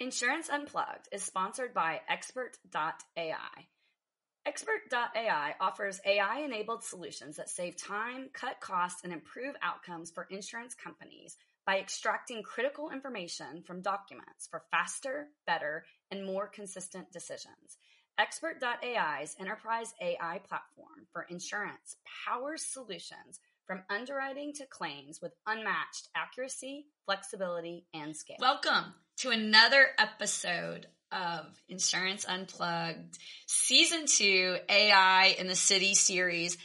Insurance Unplugged is sponsored by Expert.ai. Expert.ai offers AI enabled solutions that save time, cut costs, and improve outcomes for insurance companies by extracting critical information from documents for faster, better, and more consistent decisions. Expert.ai's enterprise AI platform for insurance powers solutions from underwriting to claims with unmatched accuracy, flexibility, and scale. Welcome to another episode of Insurance Unplugged, Season 2 AI in the City series.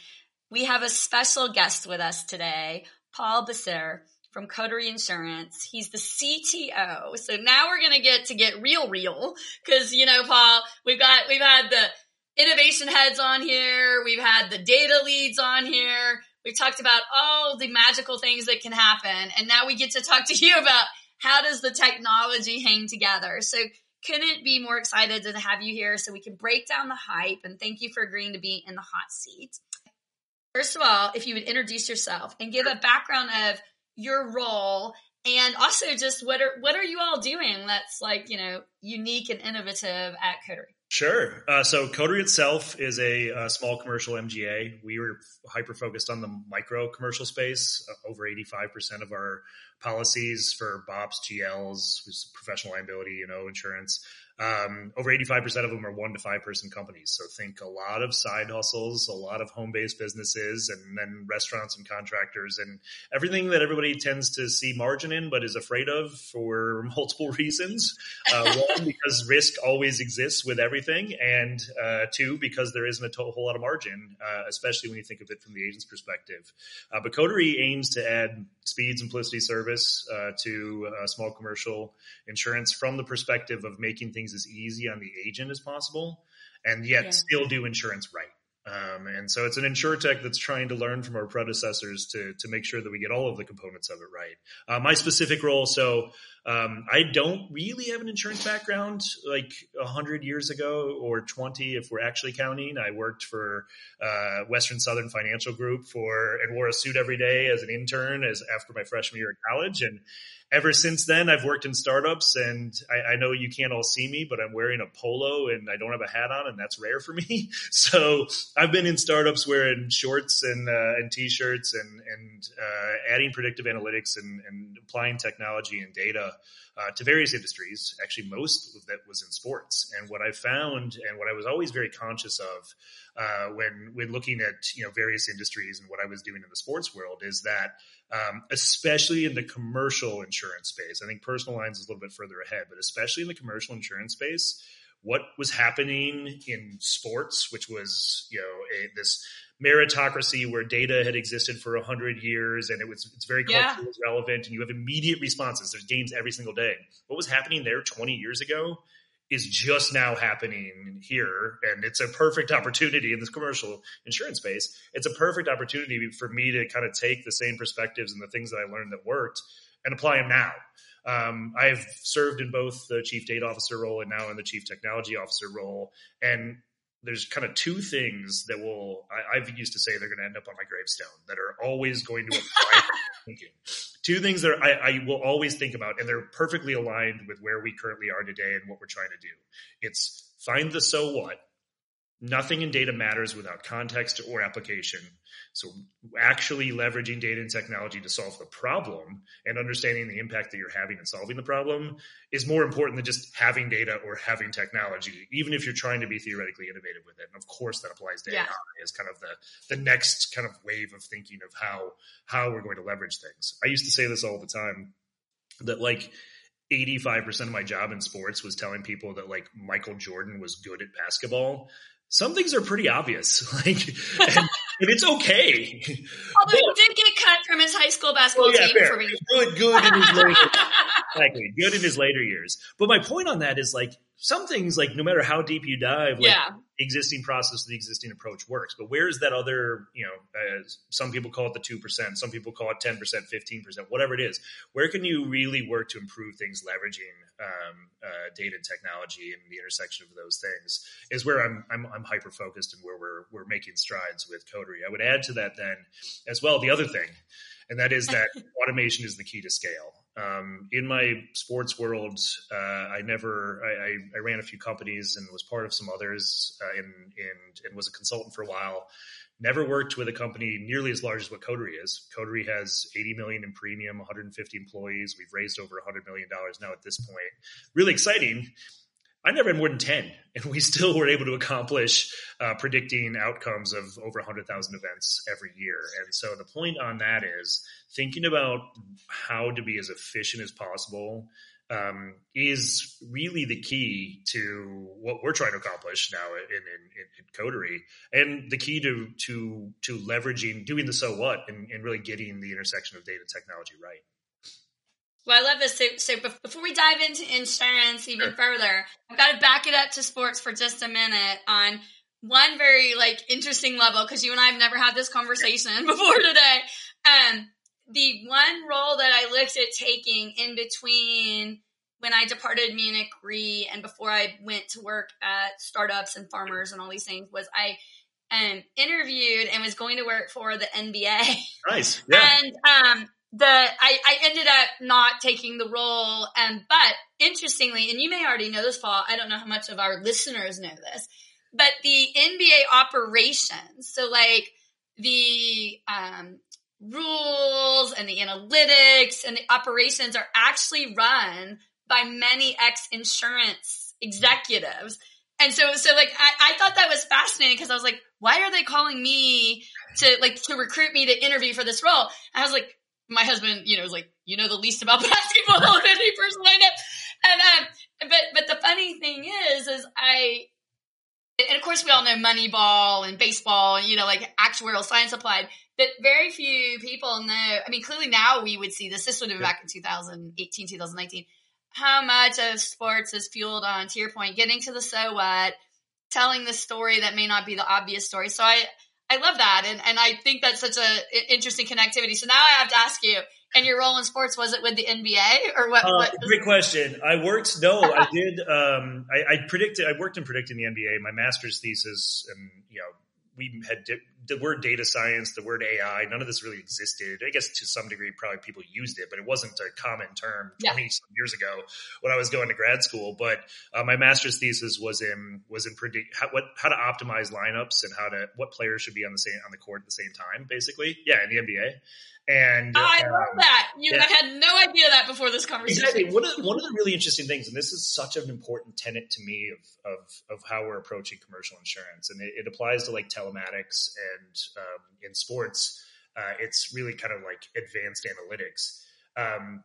We have a special guest with us today, Paul Bessier from Coterie Insurance. He's the CTO. So now we're going to get to get real, real. Cause, you know, Paul, we've got, we've had the innovation heads on here. We've had the data leads on here. We've talked about all the magical things that can happen. And now we get to talk to you about how does the technology hang together. So couldn't be more excited to have you here so we can break down the hype and thank you for agreeing to be in the hot seat. First of all, if you would introduce yourself and give a background of your role and also just what are what are you all doing that's like, you know, unique and innovative at Coterie? Sure. Uh, so Coterie itself is a, a, small commercial MGA. We were hyper focused on the micro commercial space. Uh, over 85% of our policies for BOPs, GLs, professional liability, you know, insurance um, over 85% of them are one to five person companies. So think a lot of side hustles, a lot of home based businesses, and then restaurants and contractors and everything that everybody tends to see margin in, but is afraid of for multiple reasons. Uh, one, because risk always exists with everything. And uh, two, because there isn't a to- whole lot of margin, uh, especially when you think of it from the agent's perspective. Uh, but Coterie aims to add speed, simplicity, service uh, to uh, small commercial insurance from the perspective of making things things as easy on the agent as possible and yet yeah. still do insurance right. Um, and so it's an insurtech that's trying to learn from our predecessors to to make sure that we get all of the components of it right. Uh, my specific role, so um, I don't really have an insurance background like a hundred years ago or twenty if we're actually counting. I worked for uh, Western Southern Financial Group for and wore a suit every day as an intern as after my freshman year of college and ever since then, I've worked in startups, and I, I, know you can't all see me, but I'm wearing a polo and I don't have a hat on, and that's rare for me. So I've been in startups wearing shorts and uh, and t-shirts and and uh, adding predictive analytics and, and applying technology and data uh, to various industries. Actually, most of that was in sports. And what I found, and what I was always very conscious of uh, when when looking at you know various industries and what I was doing in the sports world, is that um, especially in the commercial insurance space, I think personal lines is a little bit further ahead, but especially in the commercial insurance space, what was happening in sports, which was you know a, this meritocracy where data had existed for 100 years and it was it's very culturally yeah. relevant and you have immediate responses there's games every single day what was happening there 20 years ago is just now happening here and it's a perfect opportunity in this commercial insurance space it's a perfect opportunity for me to kind of take the same perspectives and the things that i learned that worked and apply them now um, I've served in both the chief data officer role and now in the chief technology officer role. And there's kind of two things that will I, have used to say they're going to end up on my gravestone that are always going to apply thinking. Two things that I, I, will always think about, and they're perfectly aligned with where we currently are today and what we're trying to do. It's find the so what, Nothing in data matters without context or application. So actually leveraging data and technology to solve the problem and understanding the impact that you're having in solving the problem is more important than just having data or having technology, even if you're trying to be theoretically innovative with it. And of course that applies to yeah. AI as kind of the, the next kind of wave of thinking of how, how we're going to leverage things. I used to say this all the time that like, 85% of my job in sports was telling people that like Michael Jordan was good at basketball some things are pretty obvious. Like, and, and it's okay. Although but, he did get cut from his high school basketball well, yeah, team fair. for being good, good in his later, exactly, good in his later years. But my point on that is like some things, like no matter how deep you dive, like, yeah existing process, the existing approach works. But where's that other, you know, uh, some people call it the 2%, some people call it 10%, 15%, whatever it is. Where can you really work to improve things leveraging um, uh, data and technology and the intersection of those things is where I'm, I'm, I'm hyper focused and where we're, we're making strides with Coterie. I would add to that then as well, the other thing, and that is that automation is the key to scale. Um, in my sports world, uh, I never I, I, ran a few companies and was part of some others, uh, and and was a consultant for a while. Never worked with a company nearly as large as what Coterie is. Coterie has 80 million in premium, 150 employees. We've raised over 100 million dollars now at this point. Really exciting. I never had more than 10, and we still were able to accomplish uh, predicting outcomes of over 100,000 events every year. And so the point on that is thinking about how to be as efficient as possible um, is really the key to what we're trying to accomplish now in, in, in, Coterie, and the key to to to leveraging doing the so what and, and really getting the intersection of data technology right. Well, I love this. So, so before we dive into insurance even sure. further, I've got to back it up to sports for just a minute on one very like interesting level because you and I have never had this conversation before today. Um, the one role that I looked at taking in between when I departed Munich Re and before I went to work at startups and farmers and all these things was I um, interviewed and was going to work for the NBA. Nice. Yeah. And um, the I, I ended up not taking the role and but interestingly and you may already know this paul i don't know how much of our listeners know this but the nba operations so like the um, rules and the analytics and the operations are actually run by many ex insurance executives. And so so like I, I thought that was fascinating because i was like why are they calling me to like to recruit me to interview for this role? And i was like my husband, you know, is like, you know the least about basketball of any person I know. And um, but but the funny thing is, is I, and of course we all know Moneyball and baseball, and you know, like actuarial science applied. But very few people know. I mean, clearly now we would see this. This would have been back in 2018, 2019. How much of sports is fueled on, to your point, getting to the so what, telling the story that may not be the obvious story. So I, I love that, and and I think that's such a interesting connectivity. So now I have to ask you, and your role in sports was it with the NBA or what? Uh, what great question. I worked. No, I did. Um, I, I predicted. I worked in predicting the NBA. My master's thesis, and you know, we had di- the word data science, the word AI, none of this really existed. I guess to some degree, probably people used it, but it wasn't a common term 20 yeah. years ago when I was going to grad school. But uh, my master's thesis was in, was in predict how, what, how to optimize lineups and how to, what players should be on the same, on the court at the same time, basically. Yeah. In the NBA. And I um, love that. You yeah. I had no idea that before this conversation. Exactly. One of the, one of the really interesting things, and this is such an important tenet to me of of, of how we're approaching commercial insurance, and it, it applies to like telematics and um, in sports. Uh, it's really kind of like advanced analytics. Um,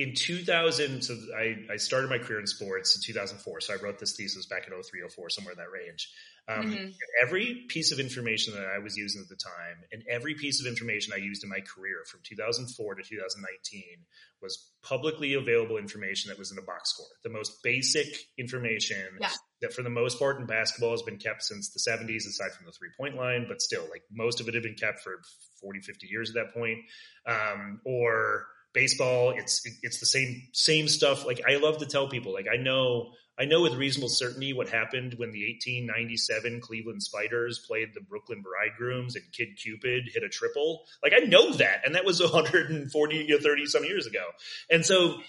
in 2000, so I, I started my career in sports in 2004. So I wrote this thesis back in 03, 04, somewhere in that range. Um, mm-hmm. Every piece of information that I was using at the time, and every piece of information I used in my career from 2004 to 2019 was publicly available information that was in a box score. The most basic information yeah. that, for the most part, in basketball has been kept since the 70s, aside from the three point line, but still, like most of it had been kept for 40, 50 years at that point. Um, or baseball it's it's the same same stuff. Like i love to tell people like i know i know with reasonable certainty what happened when the 1897 cleveland spiders played the brooklyn bridegrooms and kid cupid hit a triple. Like i know that and that was 140 or 30 some years ago. And so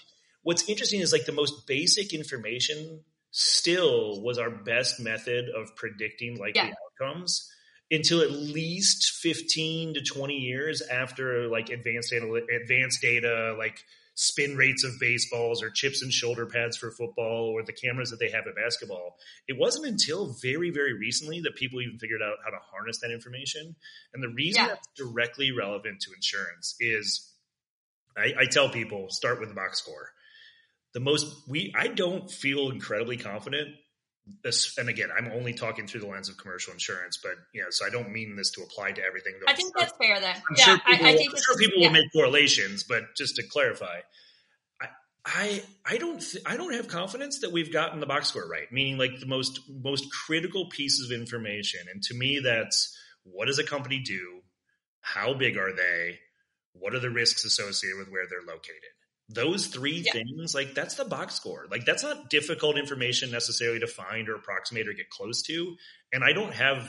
what's interesting is like the most basic information still was our best method of predicting likely yeah. outcomes until at least 15 to 20 years after like advanced analy- advanced data like spin rates of baseballs or chips and shoulder pads for football or the cameras that they have at basketball. It wasn't until very very recently that people even figured out how to harness that information. And the reason yeah. that's directly relevant to insurance is I, I tell people start with the box score. The most we i don't feel incredibly confident this, and again, I'm only talking through the lens of commercial insurance, but you know, so I don't mean this to apply to everything. I think that's fair. Then, I'm yeah, sure people, I, I think I'm sure people yeah. will make correlations, but just to clarify, I, I, I don't, th- I don't have confidence that we've gotten the box score right. Meaning, like the most, most critical pieces of information, and to me, that's what does a company do? How big are they? What are the risks associated with where they're located? Those three yeah. things like that's the box score like that's not difficult information necessarily to find or approximate or get close to and i don't have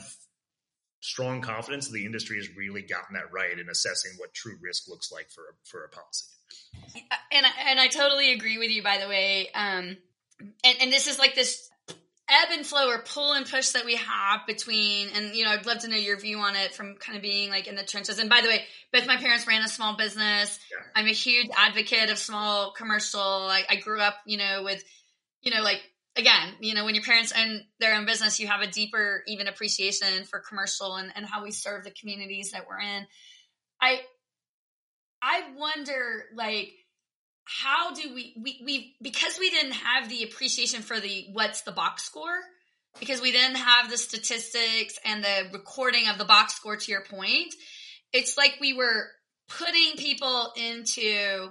strong confidence that the industry has really gotten that right in assessing what true risk looks like for a, for a policy. And and I totally agree with you. By the way, um, and and this is like this ebb and flow or pull and push that we have between and you know i'd love to know your view on it from kind of being like in the trenches. And by the way both my parents ran a small business. Yeah. i'm a huge advocate of small commercial. I, I grew up you know with you know like again you know when your parents own their own business you have a deeper even appreciation for commercial and, and how we serve the communities that we're in. I i wonder like how do we, we we because we didn't have the appreciation for the what's the box score because we didn't have the statistics and the recording of the box score to your point it's like we were putting people into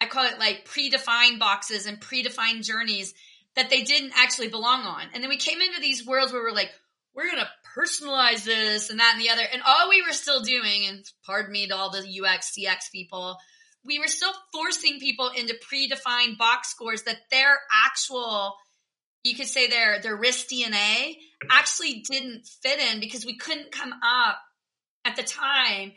i call it like predefined boxes and predefined journeys that they didn't actually belong on. And then we came into these worlds where we're like we're going to personalize this and that and the other. And all we were still doing and pardon me to all the ux cx people we were still forcing people into predefined box scores that their actual you could say their their risk DNA actually didn't fit in because we couldn't come up at the time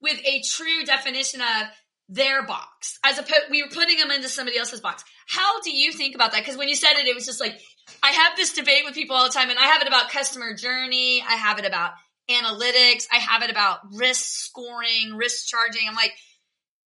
with a true definition of their box as opposed we were putting them into somebody else's box. How do you think about that? Because when you said it it was just like i have this debate with people all the time and i have it about customer journey. I have it about analytics. I have it about risk scoring risk charging. I'm like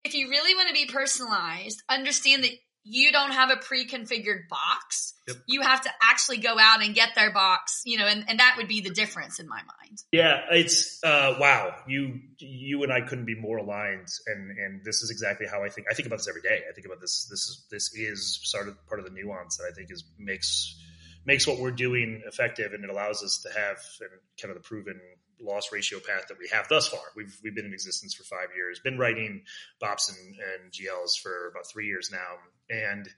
if you really want to be personalized, understand that you don't have a pre-configured box. Yep. You have to actually go out and get their box, you know, and, and that would be the difference in my mind. Yeah, it's uh, wow. You you and I couldn't be more aligned, and and this is exactly how I think. I think about this every day. I think about this. This is this is sort of part of the nuance that I think is makes makes what we're doing effective, and it allows us to have and kind of the proven loss ratio path that we have thus far. We've we've been in existence for five years, been writing BOPs and, and GLs for about three years now, and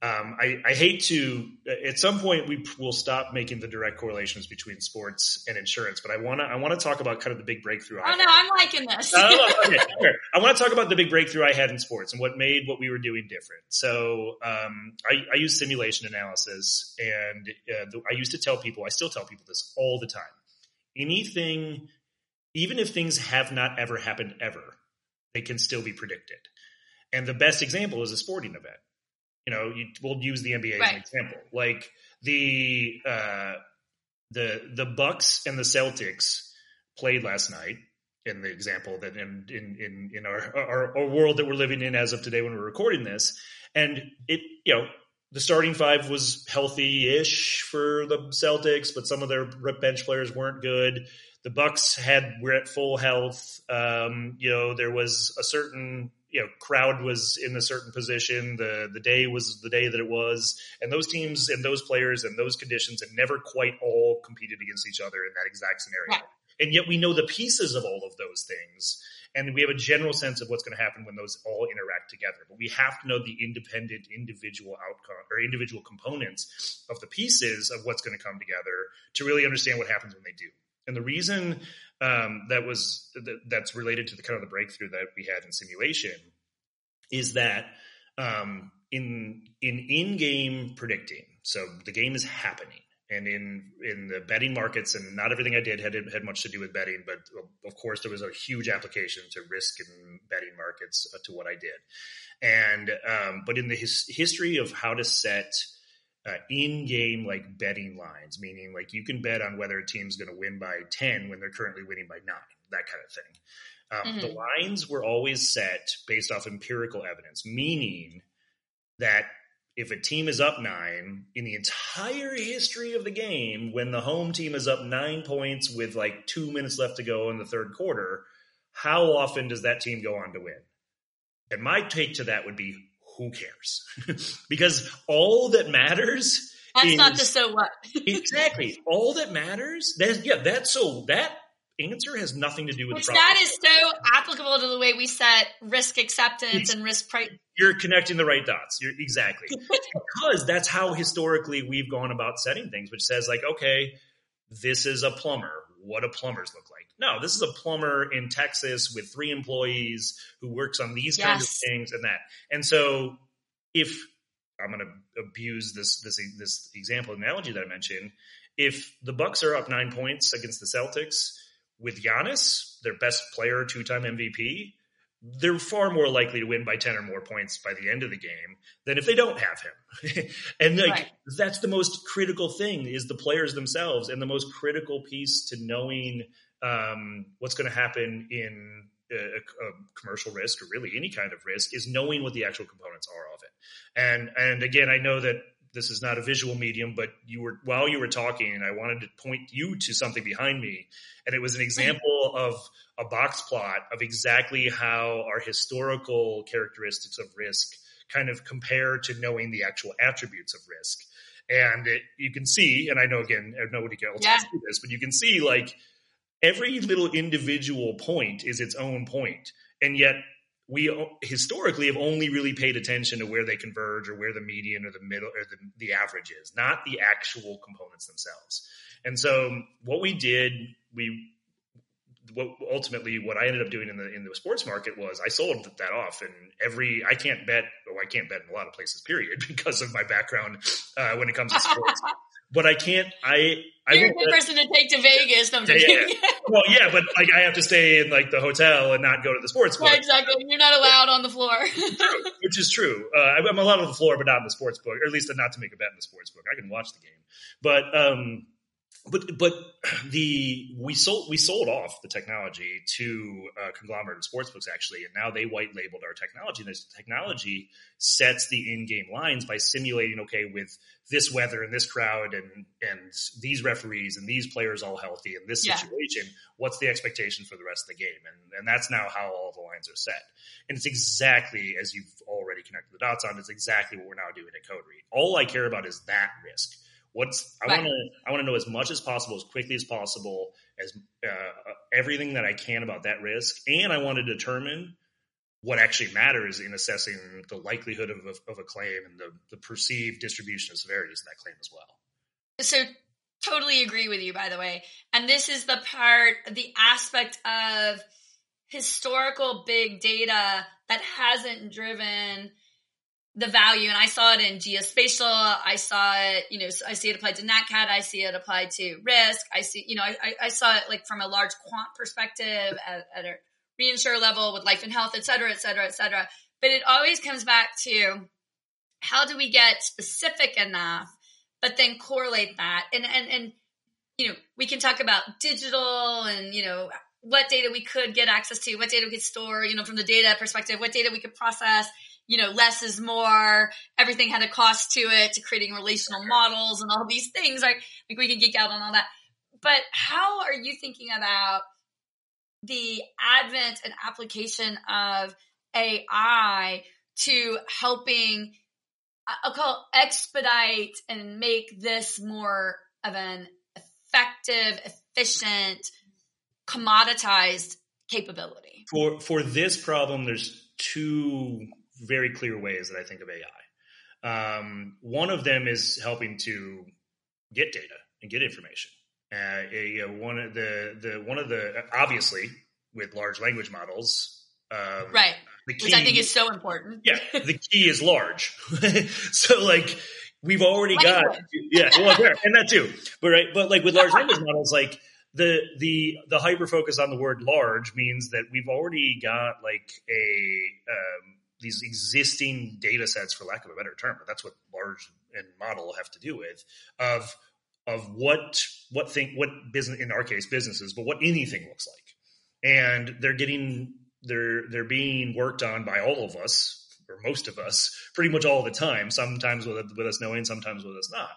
um, I, I, hate to. At some point, we will stop making the direct correlations between sports and insurance. But I want to. I want to talk about kind of the big breakthrough. Oh I no, had. I'm liking this. uh, okay, I want to talk about the big breakthrough I had in sports and what made what we were doing different. So um, I, I, use simulation analysis, and uh, the, I used to tell people. I still tell people this all the time anything, even if things have not ever happened ever, they can still be predicted. And the best example is a sporting event. You know, you, we'll use the NBA right. as an example. Like the uh, the the Bucks and the Celtics played last night. In the example that in in in, in our, our, our world that we're living in as of today when we're recording this, and it you know the starting five was healthy-ish for the Celtics, but some of their bench players weren't good. The Bucks had were at full health. Um, you know, there was a certain you know crowd was in a certain position. The the day was the day that it was, and those teams and those players and those conditions had never quite all competed against each other in that exact scenario. Yeah. And yet we know the pieces of all of those things and we have a general sense of what's going to happen when those all interact together. But we have to know the independent individual outcome or individual components of the pieces of what's going to come together to really understand what happens when they do. And the reason um, that was that, that's related to the kind of the breakthrough that we had in simulation is that um, in in in game predicting, so the game is happening and in in the betting markets and not everything i did had had much to do with betting but of course there was a huge application to risk and betting markets uh, to what i did and um, but in the his, history of how to set uh, in-game like betting lines meaning like you can bet on whether a team's going to win by 10 when they're currently winning by 9 that kind of thing um, mm-hmm. the lines were always set based off empirical evidence meaning that if a team is up nine in the entire history of the game, when the home team is up nine points with like two minutes left to go in the third quarter, how often does that team go on to win? And my take to that would be who cares? because all that matters that's is, not the so what. exactly. All that matters, that's yeah, that's so that answer has nothing to do with Which that is so applicable to the way we set risk acceptance it's, and risk price. You're connecting the right dots. You're exactly because that's how historically we've gone about setting things, which says like, okay, this is a plumber. What do plumbers look like? No, this is a plumber in Texas with three employees who works on these yes. kinds of things and that. And so if I'm going to abuse this this this example analogy that I mentioned, if the Bucks are up nine points against the Celtics, with Giannis, their best player, two time MVP, they're far more likely to win by 10 or more points by the end of the game than if they don't have him. and like right. that's the most critical thing is the players themselves and the most critical piece to knowing um, what's going to happen in a, a, commercial risk or really any kind of risk is knowing what the actual components are of it. And and again, I know that this is not a visual medium, but you were while you were talking, I wanted to point you to something behind me, and it was an example of a box plot of exactly how our historical characteristics of risk kind of compare to knowing the actual attributes of risk. And it, you can see, and I know again, nobody else yeah. can see this, but you can see like every little individual point is its own point, and yet we historically have only really paid attention to where they converge or where the median or the middle or the, the average is, not the actual components themselves. And so what we did, we what ultimately what I ended up doing in the in the sports market was I sold that off and every I can't bet or I can't bet in a lot of places period because of my background uh, when it comes to sports but I can't. I you're a good person to take to Vegas. No, yeah, yeah. well, yeah, but like I have to stay in like the hotel and not go to the sports book. Yeah, exactly. You're not allowed on the floor. Which is true. Uh, I'm allowed on the floor, but not in the sports book, or at least not to make a bet in the sports book. I can watch the game, but um, but but the we sold we sold off the technology to uh, conglomerate of sportsbooks actually, and now they white labeled our technology. And this technology sets the in-game lines by simulating okay with this weather and this crowd and and these referees and these players all healthy in this situation. Yeah. What's the expectation for the rest of the game? And and that's now how all the lines are set. And it's exactly as you've already connected the dots on. It's exactly what we're now doing at Coterie. All I care about is that risk What's I right. want to I want to know as much as possible, as quickly as possible, as uh, everything that I can about that risk, and I want to determine what actually matters in assessing the likelihood of a, of a claim and the, the perceived distribution of severities in that claim as well. So totally agree with you by the way and this is the part the aspect of historical big data that hasn't driven the value and I saw it in geospatial. I saw it, you know, I see it applied to NatCat. I see it applied to risk. I see, you know, I, I saw it like from a large quant perspective at, at a reinsurer level with life and health, et cetera, et cetera, et cetera. But it always comes back to how do we get specific enough, but then correlate that. And, and, and, you know, we can talk about digital and, you know, what data we could get access to, what data we could store, you know, from the data perspective, what data we could process you know, less is more. Everything had a cost to it to creating relational models and all these things. Like, like we can geek out on all that. But how are you thinking about the advent and application of AI to helping, I'll call expedite and make this more of an effective, efficient, commoditized capability? For for this problem, there's two very clear ways that I think of AI. Um, one of them is helping to get data and get information. Uh, a, a, one of the the one of the obviously with large language models, um, right? Key, Which I think is so important. yeah, the key is large. so like we've already language. got yeah, well, and that too. But right, but like with large language models, like the the the hyper focus on the word large means that we've already got like a um, these existing data sets, for lack of a better term, but that's what large and model have to do with of of what what think what business in our case businesses, but what anything looks like, and they're getting they're they're being worked on by all of us or most of us pretty much all the time. Sometimes with with us knowing, sometimes with us not.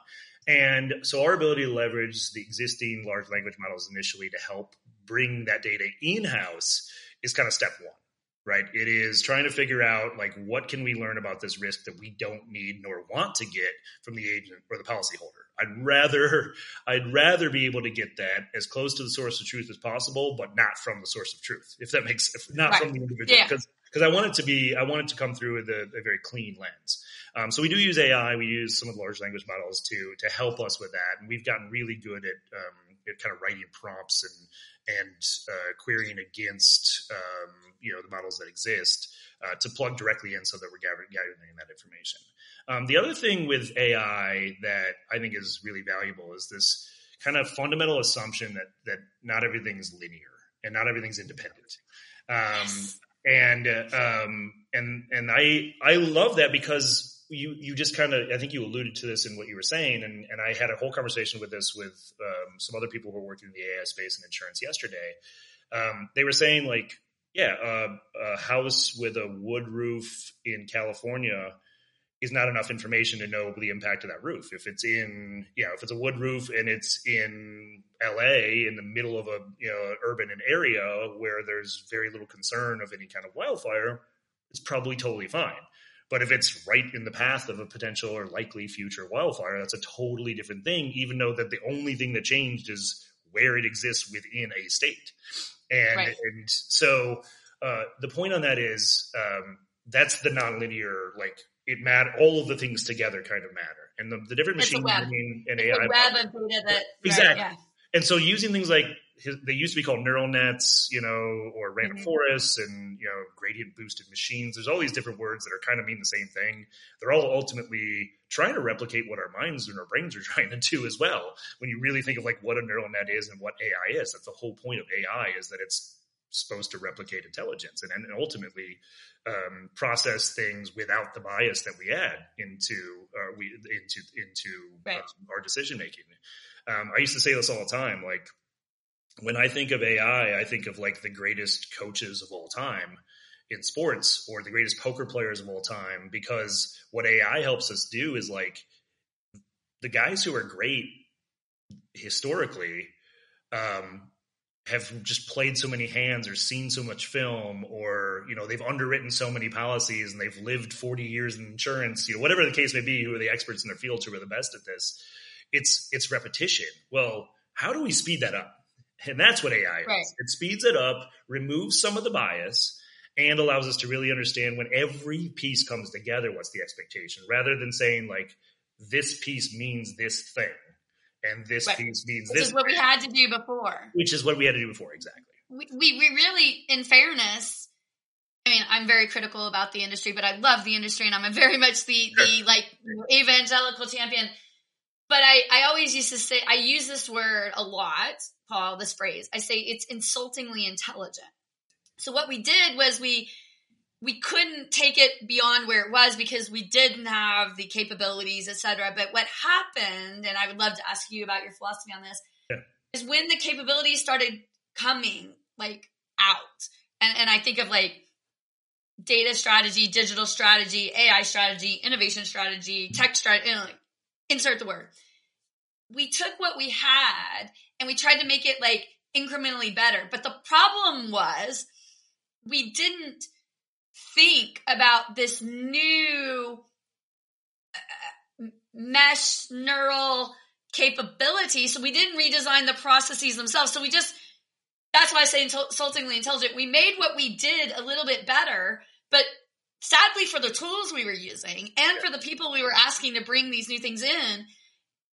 And so our ability to leverage the existing large language models initially to help bring that data in house is kind of step one right? It is trying to figure out like what can we learn about this risk that we don't need nor want to get from the agent or the policyholder. I'd rather I'd rather be able to get that as close to the source of truth as possible, but not from the source of truth. If that makes if not right. from the individual, because yeah. because I want it to be I want it to come through with a, a very clean lens. Um, so we do use AI. We use some of the large language models to to help us with that, and we've gotten really good at um, at kind of writing prompts and and uh, querying against um, you know the models that exist uh, to plug directly in so that we're gathering, gathering that information. Um, the other thing with AI that I think is really valuable is this kind of fundamental assumption that that not everything is linear. and not everything's independent. Um, yes. And um, and and I I love that because you you just kind of I think you alluded to this in what you were saying, and and I had a whole conversation with this with um, some other people who are working in the AI space and insurance yesterday. Um, they were saying like, yeah, uh, a house with a wood roof in California is not enough information to know the impact of that roof. If it's in, you know, if it's a wood roof and it's in LA in the middle of a, you know, urban area where there's very little concern of any kind of wildfire, it's probably totally fine. But if it's right in the path of a potential or likely future wildfire, that's a totally different thing, even though that the only thing that changed is where it exists within a state. And, right. and so uh, the point on that is um, that's the nonlinear, like it matter. All of the things together kind of matter, and the, the different it's machine learning and it's AI. web of data that exactly. Right, yeah. And so using things like they used to be called neural nets, you know, or random mm-hmm. forests and, you know, gradient boosted machines. There's all these different words that are kind of mean the same thing. They're all ultimately trying to replicate what our minds and our brains are trying to do as well. When you really think of like what a neural net is and what AI is, that's the whole point of AI is that it's supposed to replicate intelligence and, and ultimately um, process things without the bias that we add into uh, we into into right. uh, our decision making. Um, I used to say this all the time, like when I think of AI, I think of like the greatest coaches of all time in sports or the greatest poker players of all time because what AI helps us do is like the guys who are great historically um, have just played so many hands or seen so much film or you know they've underwritten so many policies and they've lived 40 years in insurance you know whatever the case may be who are the experts in their field who are the best at this it's it's repetition. Well how do we speed that up and that's what ai right. is it speeds it up removes some of the bias and allows us to really understand when every piece comes together what's the expectation rather than saying like this piece means this thing and this right. piece means this. which this. is what we had to do before. Which is what we had to do before, exactly. We, we, we really, in fairness, I mean, I'm very critical about the industry, but I love the industry, and I'm a very much the the like evangelical champion. But I I always used to say I use this word a lot, Paul. This phrase I say it's insultingly intelligent. So what we did was we we couldn't take it beyond where it was because we didn't have the capabilities, etc. But what happened, and I would love to ask you about your philosophy on this, yeah. is when the capabilities started coming like out, and and I think of like data strategy, digital strategy, AI strategy, innovation strategy, tech strategy, you know, like, insert the word. We took what we had and we tried to make it like incrementally better. But the problem was we didn't think about this new uh, mesh neural capability. So we didn't redesign the processes themselves. So we just, that's why I say insultingly intelligent. We made what we did a little bit better, but sadly for the tools we were using and for the people we were asking to bring these new things in,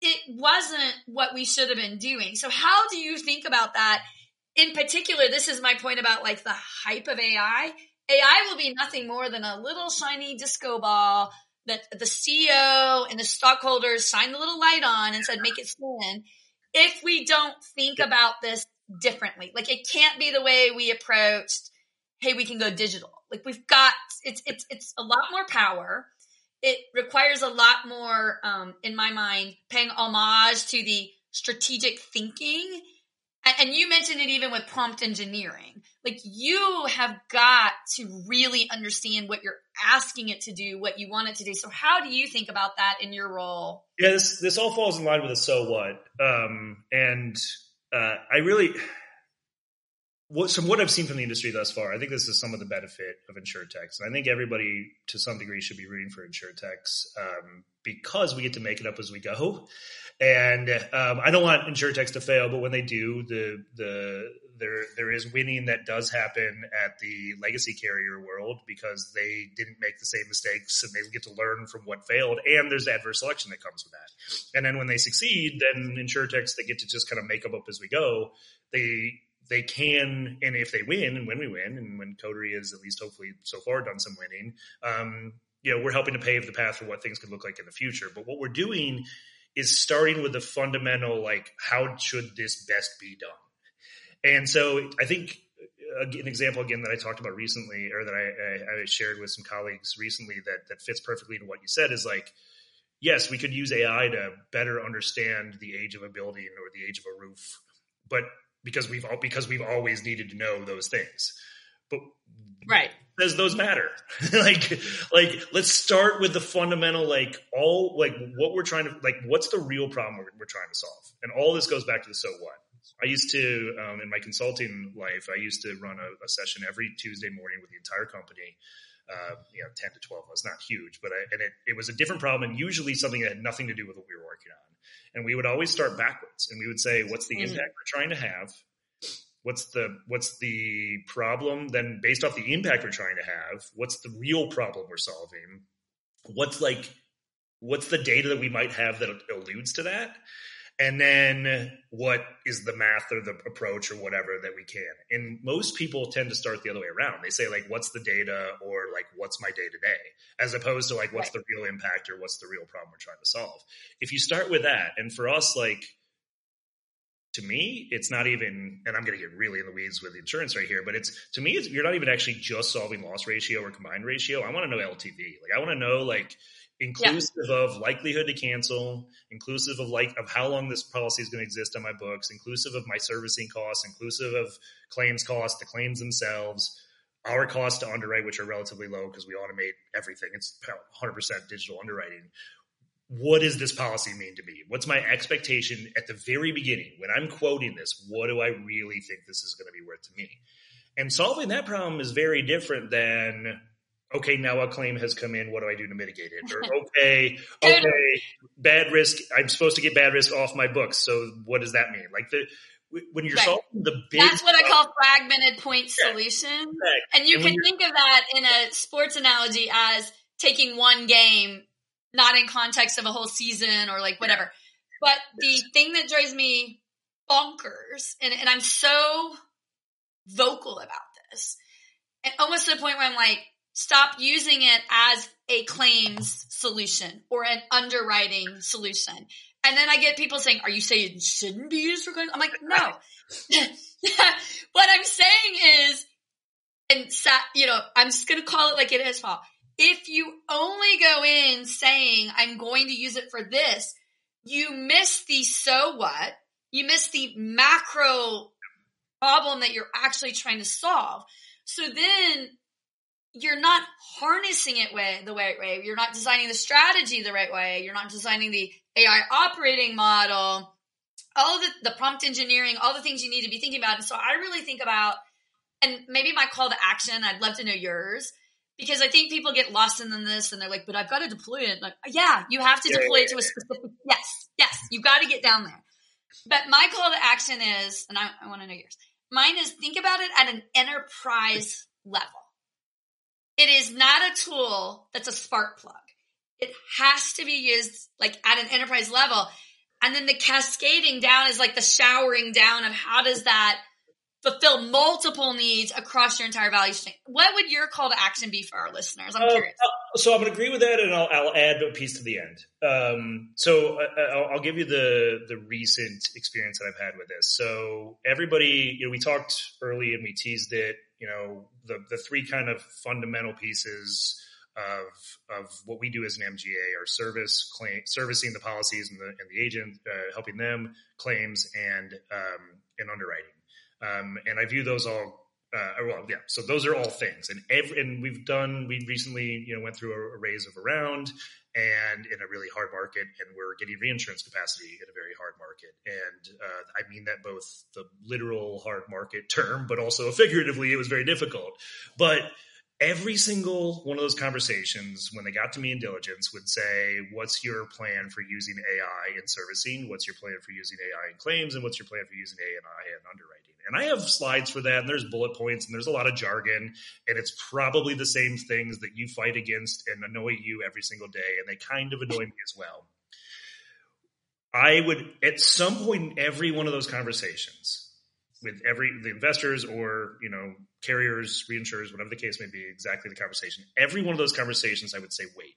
it wasn't what we should have been doing. So how do you think about that? In particular, this is my point about like the hype of AI AI will be nothing more than a little shiny disco ball that the CEO and the stockholders signed the little light on and said, make it spin. If we don't think about this differently, like it can't be the way we approached, hey, we can go digital. Like we've got, it's, it's, it's a lot more power. It requires a lot more, um, in my mind, paying homage to the strategic thinking and you mentioned it even with prompt engineering. Like you have got to really understand what you're asking it to do, what you want it to do. So how do you think about that in your role? Yeah, this this all falls in line with a so what. Um, and uh, I really what, from what I've seen from the industry thus far, I think this is some of the benefit of insurtechs. And I think everybody to some degree should be rooting for insurtechs um, because we get to make it up as we go. And um, I don't want insurtechs to fail, but when they do, the the there there is winning that does happen at the legacy carrier world because they didn't make the same mistakes and they get to learn from what failed. And there's adverse selection that comes with that. And then when they succeed, then insurtechs that get to just kind of make them up as we go, they they can, and if they win, and when we win, and when Coterie has at least hopefully so far done some winning, um, you know, we're helping to pave the path for what things could look like in the future. But what we're doing is starting with the fundamental, like, how should this best be done? And so I think an example again that I talked about recently, or that I, I, I shared with some colleagues recently that that fits perfectly into what you said is like, yes, we could use AI to better understand the age of a building or the age of a roof, but because we've all because we've always needed to know those things. But right does those matter? like like let's start with the fundamental like all like what we're trying to like what's the real problem we're, we're trying to solve, and all this goes back to the so what. I used to, um, in my consulting life, I used to run a, a, session every Tuesday morning with the entire company. Uh, you know, 10 to 12 was not huge, but I, and it, it was a different problem and usually something that had nothing to do with what we were working on. And we would always start backwards and we would say, what's the mm. impact we're trying to have? What's the, what's the problem? Then based off the impact we're trying to have, what's the real problem we're solving? What's like, what's the data that we might have that alludes to that? And then what is the math or the approach or whatever that we can? And most people tend to start the other way around. They say like what's the data or like what's my day to day? As opposed to like what's right. the real impact or what's the real problem we're trying to solve? If you start with that and for us like to me it's not even and i'm going to get really in the weeds with the insurance right here but it's to me it's, you're not even actually just solving loss ratio or combined ratio. I want to know ltv like i want to know like inclusive yeah. of likelihood to cancel, inclusive of like of how long this policy is going to exist on my books, inclusive of my servicing costs, inclusive of claims costs, the claims themselves, our costs to underwrite, which are relatively low because we automate everything. It's 100% digital underwriting. What does this policy mean to me? What's my expectation at the very beginning when I'm quoting this? What do I really think this is going to be worth to me? And solving that problem is very different than okay, now a claim has come in. What do I do to mitigate it? Or okay, okay, bad risk. I'm supposed to get bad risk off my books. So what does that mean? Like the when you're right. solving the big that's what problem, I call fragmented point yeah. Right. And you and can think of that in a sports analogy as taking one game, not in context of a whole season or like whatever. But the thing that drives me bonkers, and, and I'm so vocal about this, and almost to the point where I'm like, stop using it as a claims solution or an underwriting solution. And then I get people saying, are you saying it shouldn't be used for claims? I'm like, no. what I'm saying is, and you know, I'm just going to call it like it is, Paul. If you only go in saying, I'm going to use it for this, you miss the so what, you miss the macro problem that you're actually trying to solve. So then you're not harnessing it way the right way. You're not designing the strategy the right way. You're not designing the AI operating model, all the, the prompt engineering, all the things you need to be thinking about. And so I really think about, and maybe my call to action, I'd love to know yours because I think people get lost in this and they're like, but I've got to deploy it. Like, yeah, you have to deploy it to a specific, yes, yes, you've got to get down there. But my call to action is, and I, I want to know yours. Mine is think about it at an enterprise level. It is not a tool that's a spark plug. It has to be used like at an enterprise level. And then the cascading down is like the showering down of how does that fulfill multiple needs across your entire value chain. What would your call to action be for our listeners? I'm uh, curious. Uh, so I'm going to agree with that, and I'll, I'll, add a piece to the end. Um, so uh, uh, I'll, I'll, give you the the recent experience that I've had with this. So everybody, you know, we talked early and we teased it you know the the three kind of fundamental pieces of of what we do as an MGA are service claim servicing the policies and the and the agent uh, helping them claims and um, and underwriting. Um, and I view those all uh, well yeah so those are all things. And every and we've done we recently you know went through a, a raise of a round and in a really hard market and we're getting reinsurance capacity in a very hard market. And uh, i mean that both the literal hard market term but also figuratively it was very difficult. But every single one of those conversations when they got to me in diligence would say what's your plan for using ai in servicing? What's your plan for using ai in claims? And what's your plan for using ai in underwriting and I have slides for that, and there's bullet points, and there's a lot of jargon, and it's probably the same things that you fight against and annoy you every single day, and they kind of annoy me as well. I would, at some point in every one of those conversations, with every the investors or you know carriers, reinsurers, whatever the case may be, exactly the conversation. Every one of those conversations, I would say, wait.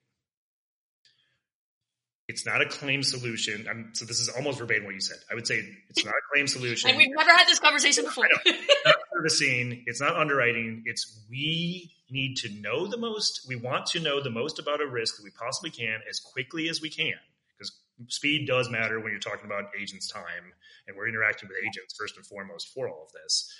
It's not a claim solution. I'm, so this is almost verbatim what you said. I would say it's not a claim solution. and we've never had this conversation before. it's not servicing. It's not underwriting. It's we need to know the most. We want to know the most about a risk that we possibly can as quickly as we can because speed does matter when you're talking about agents' time and we're interacting with agents first and foremost for all of this.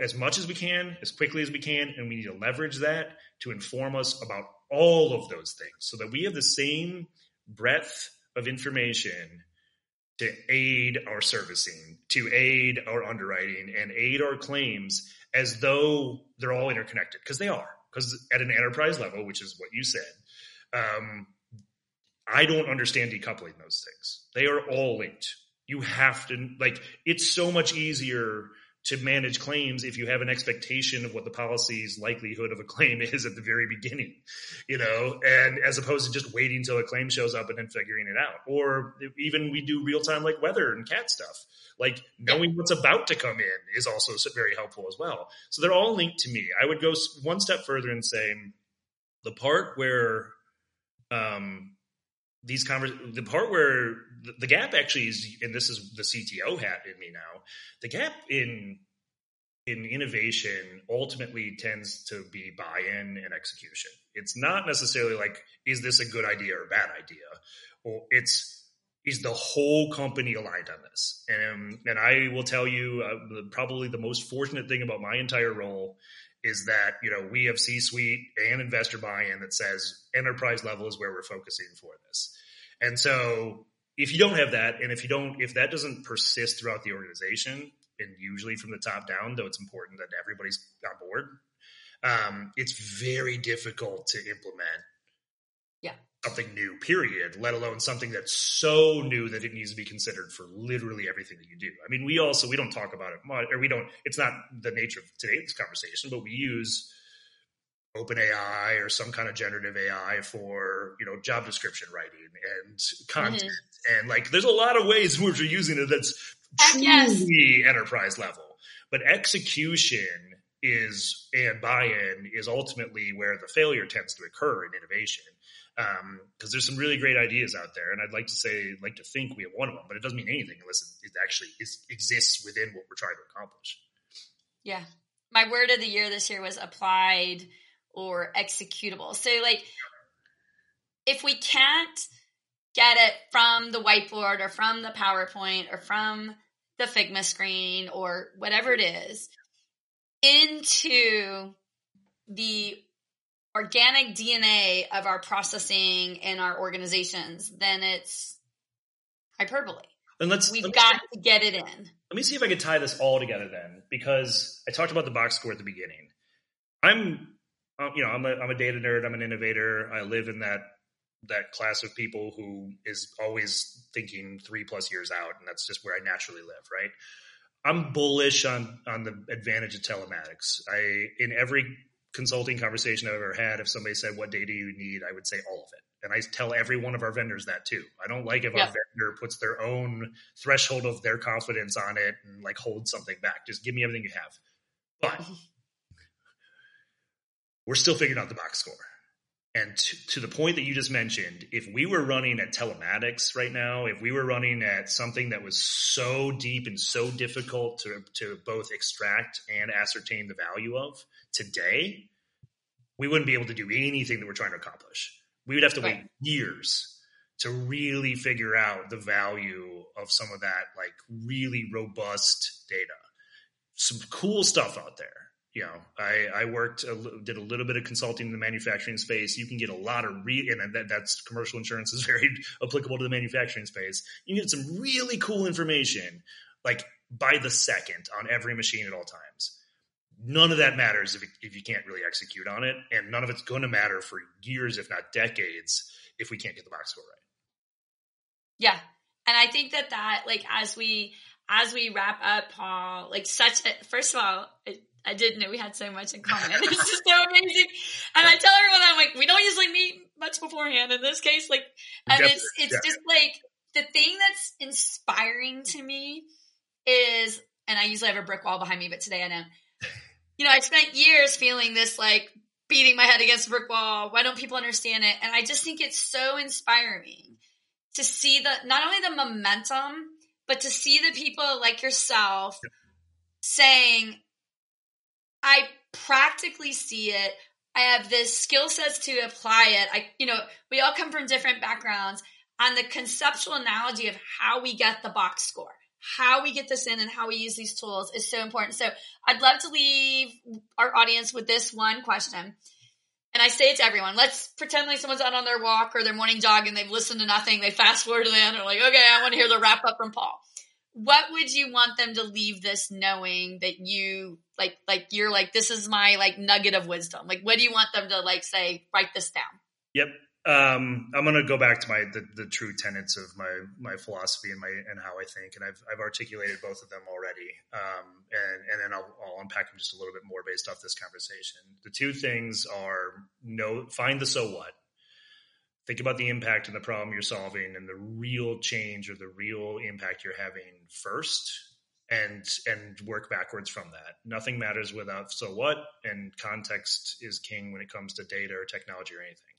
As much as we can, as quickly as we can, and we need to leverage that to inform us about all of those things so that we have the same breadth of information to aid our servicing, to aid our underwriting, and aid our claims as though they're all interconnected because they are. Because at an enterprise level, which is what you said, um, I don't understand decoupling those things. They are all linked. You have to like. It's so much easier to manage claims if you have an expectation of what the policy's likelihood of a claim is at the very beginning, you know, and as opposed to just waiting until a claim shows up and then figuring it out. Or even we do real time like weather and cat stuff. Like knowing what's about to come in is also very helpful as well. So they're all linked to me. I would go one step further and say the part where um, these convers the part where the, the, gap actually is and this is the cto hat in me now the gap in in innovation ultimately tends to be buy-in and execution. It's not necessarily like is this a good idea or a bad idea? Or it's is the whole company aligned on this? And and i will tell you uh, probably the most fortunate thing about my entire role is that you know we have C-suite and investor buy-in that says enterprise level is where we're focusing for this. And so if you don't have that, and if you don't, if that doesn't persist throughout the organization, and usually from the top down, though it's important that everybody's on board, um, it's very difficult to implement yeah. Something new, period, let alone something that's so new that it needs to be considered for literally everything that you do. I mean, we also, we don't talk about it much, or we don't, it's not the nature of today's conversation, but we use OpenAI or some kind of generative AI for you know job description writing and content mm-hmm. and like there's a lot of ways in which we're using it that's truly yes. enterprise level, but execution is and buy-in is ultimately where the failure tends to occur in innovation because um, there's some really great ideas out there, and I'd like to say, like to think we have one of them, but it doesn't mean anything unless it, actually is, exists within what we're trying to accomplish. Yeah, my word of the year this year was applied or executable. So, like, if we can't get it from the whiteboard or from the PowerPoint or from the Figma screen or whatever it is into the organic DNA of our processing in our organizations, then it's hyperbole. And let's we've let got to get it in. Let me see if I can tie this all together then, because I talked about the box score at the beginning. I'm um, you know, I'm a, I'm a data nerd. I'm an innovator. I live in that that class of people who is always thinking three plus years out, and that's just where I naturally live. Right. I'm bullish on on the advantage of telematics. I in every consulting conversation I've ever had, if somebody said, "What data do you need?" I would say all of it. And I tell every one of our vendors that too. I don't like if yeah. our vendor puts their own threshold of their confidence on it and like hold something back. Just give me everything you have. But we're still figuring out the box score. And to, to, the point that you just mentioned, if we were running at telematics right now, if we were running at something that was so deep and so difficult to, to both extract and ascertain the value of today, we wouldn't be able to do anything that we're trying to accomplish. We would have to wait years to really figure out the value of some of that, like really robust data. Some cool stuff out there you know, I, I worked, a, did a little bit of consulting in the manufacturing space. You can get a lot of re, and that, that's commercial insurance is very applicable to the manufacturing space. You can get some really cool information, like by the second on every machine at all times. None of that matters if, it, if you can't really execute on it, and none of it's going to matter for years, if not decades, if we can't get the box score right. Yeah, and I think that that like as we as we wrap up, Paul, like such a first of all, it, I didn't know we had so much in common. It's just so amazing. And I tell everyone, I'm like, we don't usually meet much beforehand. In this case, like, and Definitely. it's it's just like the thing that's inspiring to me is, and I usually have a brick wall behind me, but today I don't. You know, I spent years feeling this like beating my head against a brick wall. Why don't people understand it? And I just think it's so inspiring to see the not only the momentum, but to see the people like yourself saying, I practically see it. I have this skill sets to apply it. I, you know, we all come from different backgrounds on the conceptual analogy of how we get the box score, how we get this in and how we use these tools is so important. So I'd love to leave our audience with this one question. And I say it to everyone. Let's pretend like someone's out on their walk or their morning jog and they've listened to nothing. They fast forward to the end. They're like, okay, I want to hear the wrap up from Paul. What would you want them to leave this knowing that you like, like you're like, this is my like nugget of wisdom. Like, what do you want them to like say, write this down? Yep. Um, I'm going to go back to my the, the, true tenets of my my philosophy and my and how I think, and I've I've articulated both of them already, um, and and then I'll, I'll unpack them just a little bit more based off this conversation. The two things are no find the so what. Think about the impact and the problem you're solving, and the real change or the real impact you're having first, and and work backwards from that. Nothing matters without so what, and context is king when it comes to data or technology or anything.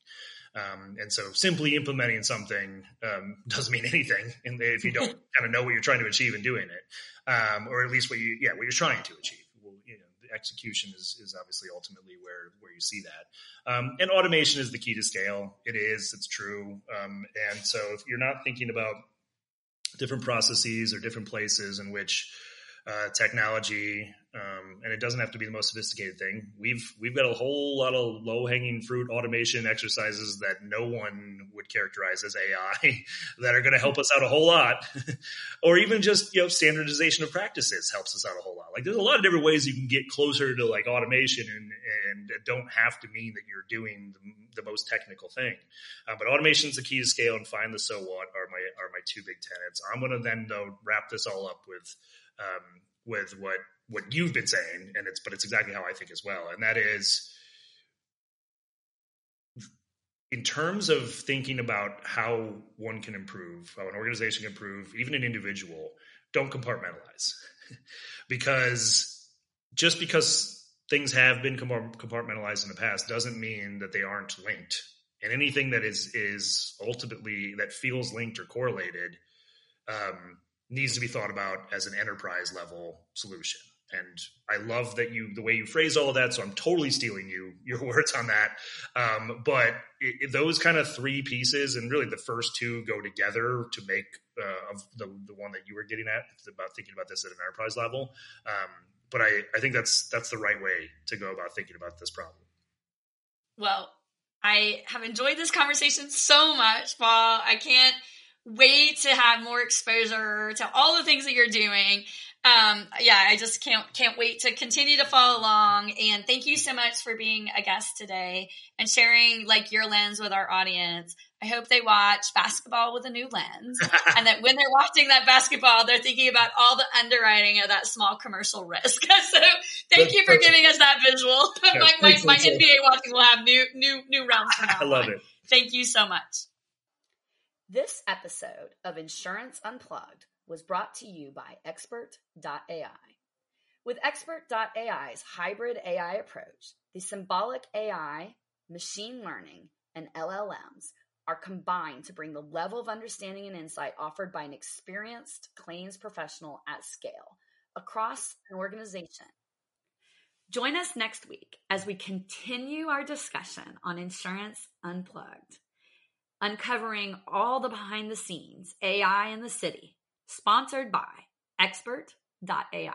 Um, and so simply implementing something um, doesn't mean anything if you don't kind of know what you're trying to achieve in doing it, um, or at least what you yeah what you're trying to achieve. Well, you know, the execution is is obviously ultimately where where you see that. Um, and automation is the key to scale. It is. It's true. Um, and so if you're not thinking about different processes or different places in which uh, technology, um, and it doesn't have to be the most sophisticated thing. We've we've got a whole lot of low hanging fruit automation exercises that no one would characterize as AI that are going to help us out a whole lot, or even just you know standardization of practices helps us out a whole lot. Like there's a lot of different ways you can get closer to like automation, and and don't have to mean that you're doing the, the most technical thing. Uh, but automation is the key to scale, and find the so what are my are my two big tenets. I'm going to then though wrap this all up with um, with what what you've been saying, and it's but it's exactly how I think as well, and that is in terms of thinking about how one can improve, how an organization can improve, even an individual, don't compartmentalize. because just because things have been compartmentalized in the past doesn't mean that they aren't linked. And anything that is is ultimately that feels linked or correlated um, needs to be thought about as an enterprise level solution. And I love that you the way you phrase all of that. So I'm totally stealing you your words on that. Um, but it, those kind of three pieces, and really the first two go together to make uh, of the the one that you were getting at about thinking about this at an enterprise level. Um, but I I think that's that's the right way to go about thinking about this problem. Well, I have enjoyed this conversation so much, Paul. I can't wait to have more exposure to all the things that you're doing. Um, yeah, I just can't can't wait to continue to follow along. And thank you so much for being a guest today and sharing like your lens with our audience. I hope they watch basketball with a new lens, and that when they're watching that basketball, they're thinking about all the underwriting of that small commercial risk. so, thank you for giving us that visual. Yeah, my my, my NBA watching will have new new new realms. I love on. it. Thank you so much. This episode of Insurance Unplugged was brought to you by Expert.ai. With Expert.ai's hybrid AI approach, the symbolic AI, machine learning, and LLMs are combined to bring the level of understanding and insight offered by an experienced claims professional at scale across an organization. Join us next week as we continue our discussion on Insurance Unplugged uncovering all the behind the scenes AI in the city, sponsored by expert.ai.